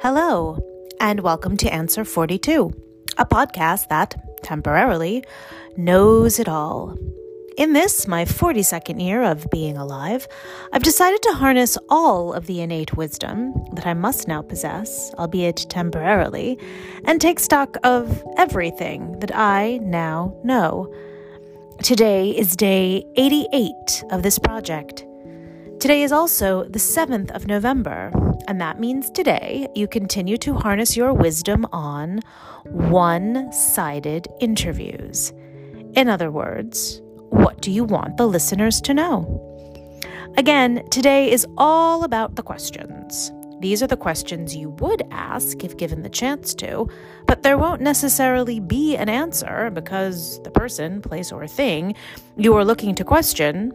Hello, and welcome to Answer 42, a podcast that, temporarily, knows it all. In this, my 42nd year of being alive, I've decided to harness all of the innate wisdom that I must now possess, albeit temporarily, and take stock of everything that I now know. Today is day 88 of this project. Today is also the 7th of November, and that means today you continue to harness your wisdom on one sided interviews. In other words, what do you want the listeners to know? Again, today is all about the questions. These are the questions you would ask if given the chance to, but there won't necessarily be an answer because the person, place, or thing you are looking to question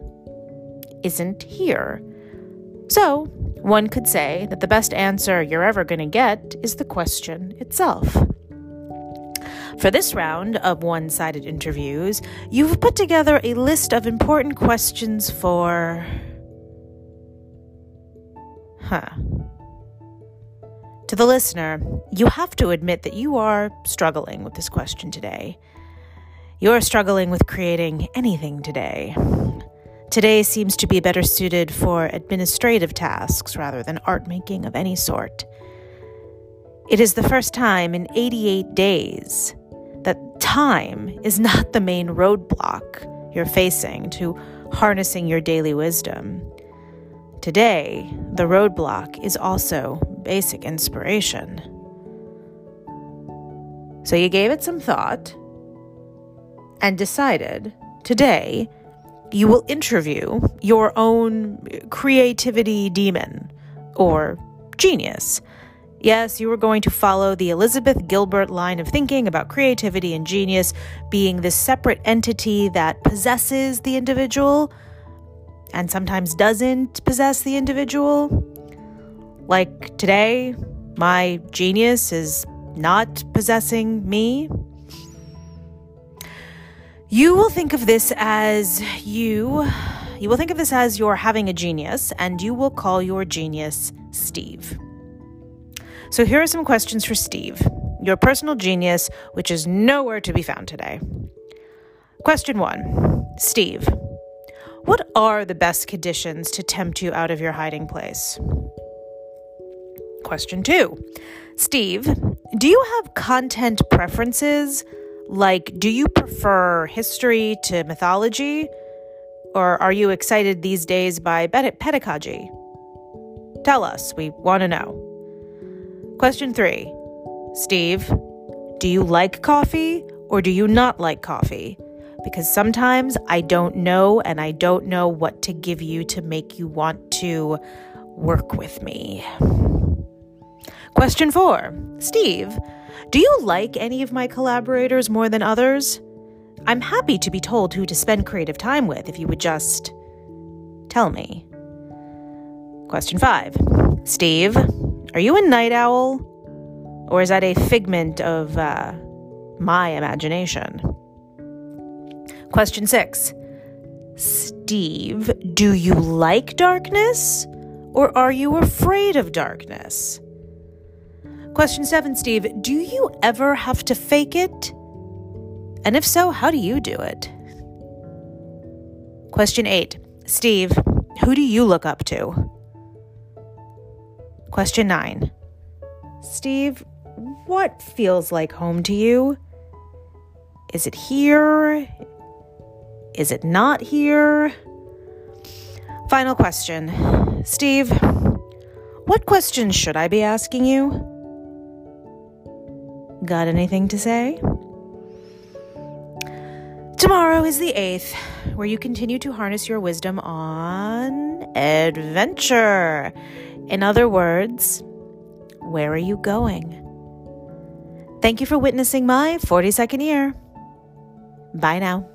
isn't here. So, one could say that the best answer you're ever going to get is the question itself. For this round of one sided interviews, you've put together a list of important questions for. Huh. To the listener, you have to admit that you are struggling with this question today. You're struggling with creating anything today. Today seems to be better suited for administrative tasks rather than art making of any sort. It is the first time in 88 days that time is not the main roadblock you're facing to harnessing your daily wisdom. Today, the roadblock is also basic inspiration. So you gave it some thought and decided today you will interview your own creativity demon or genius. Yes, you are going to follow the Elizabeth Gilbert line of thinking about creativity and genius being this separate entity that possesses the individual and sometimes doesn't possess the individual. Like today, my genius is not possessing me. You will think of this as you you will think of this as you're having a genius and you will call your genius Steve. So here are some questions for Steve, your personal genius which is nowhere to be found today. Question 1. Steve, what are the best conditions to tempt you out of your hiding place? Question 2. Steve, do you have content preferences like, do you prefer history to mythology? Or are you excited these days by pedagogy? Tell us, we want to know. Question three Steve, do you like coffee or do you not like coffee? Because sometimes I don't know and I don't know what to give you to make you want to work with me. Question four Steve, do you like any of my collaborators more than others? I'm happy to be told who to spend creative time with if you would just tell me. Question five Steve, are you a night owl? Or is that a figment of uh, my imagination? Question six Steve, do you like darkness? Or are you afraid of darkness? Question seven, Steve Do you ever have to fake it? And if so, how do you do it? Question eight, Steve Who do you look up to? Question nine, Steve What feels like home to you? Is it here? Is it not here? Final question. Steve, what questions should I be asking you? Got anything to say? Tomorrow is the 8th, where you continue to harness your wisdom on adventure. In other words, where are you going? Thank you for witnessing my 42nd year. Bye now.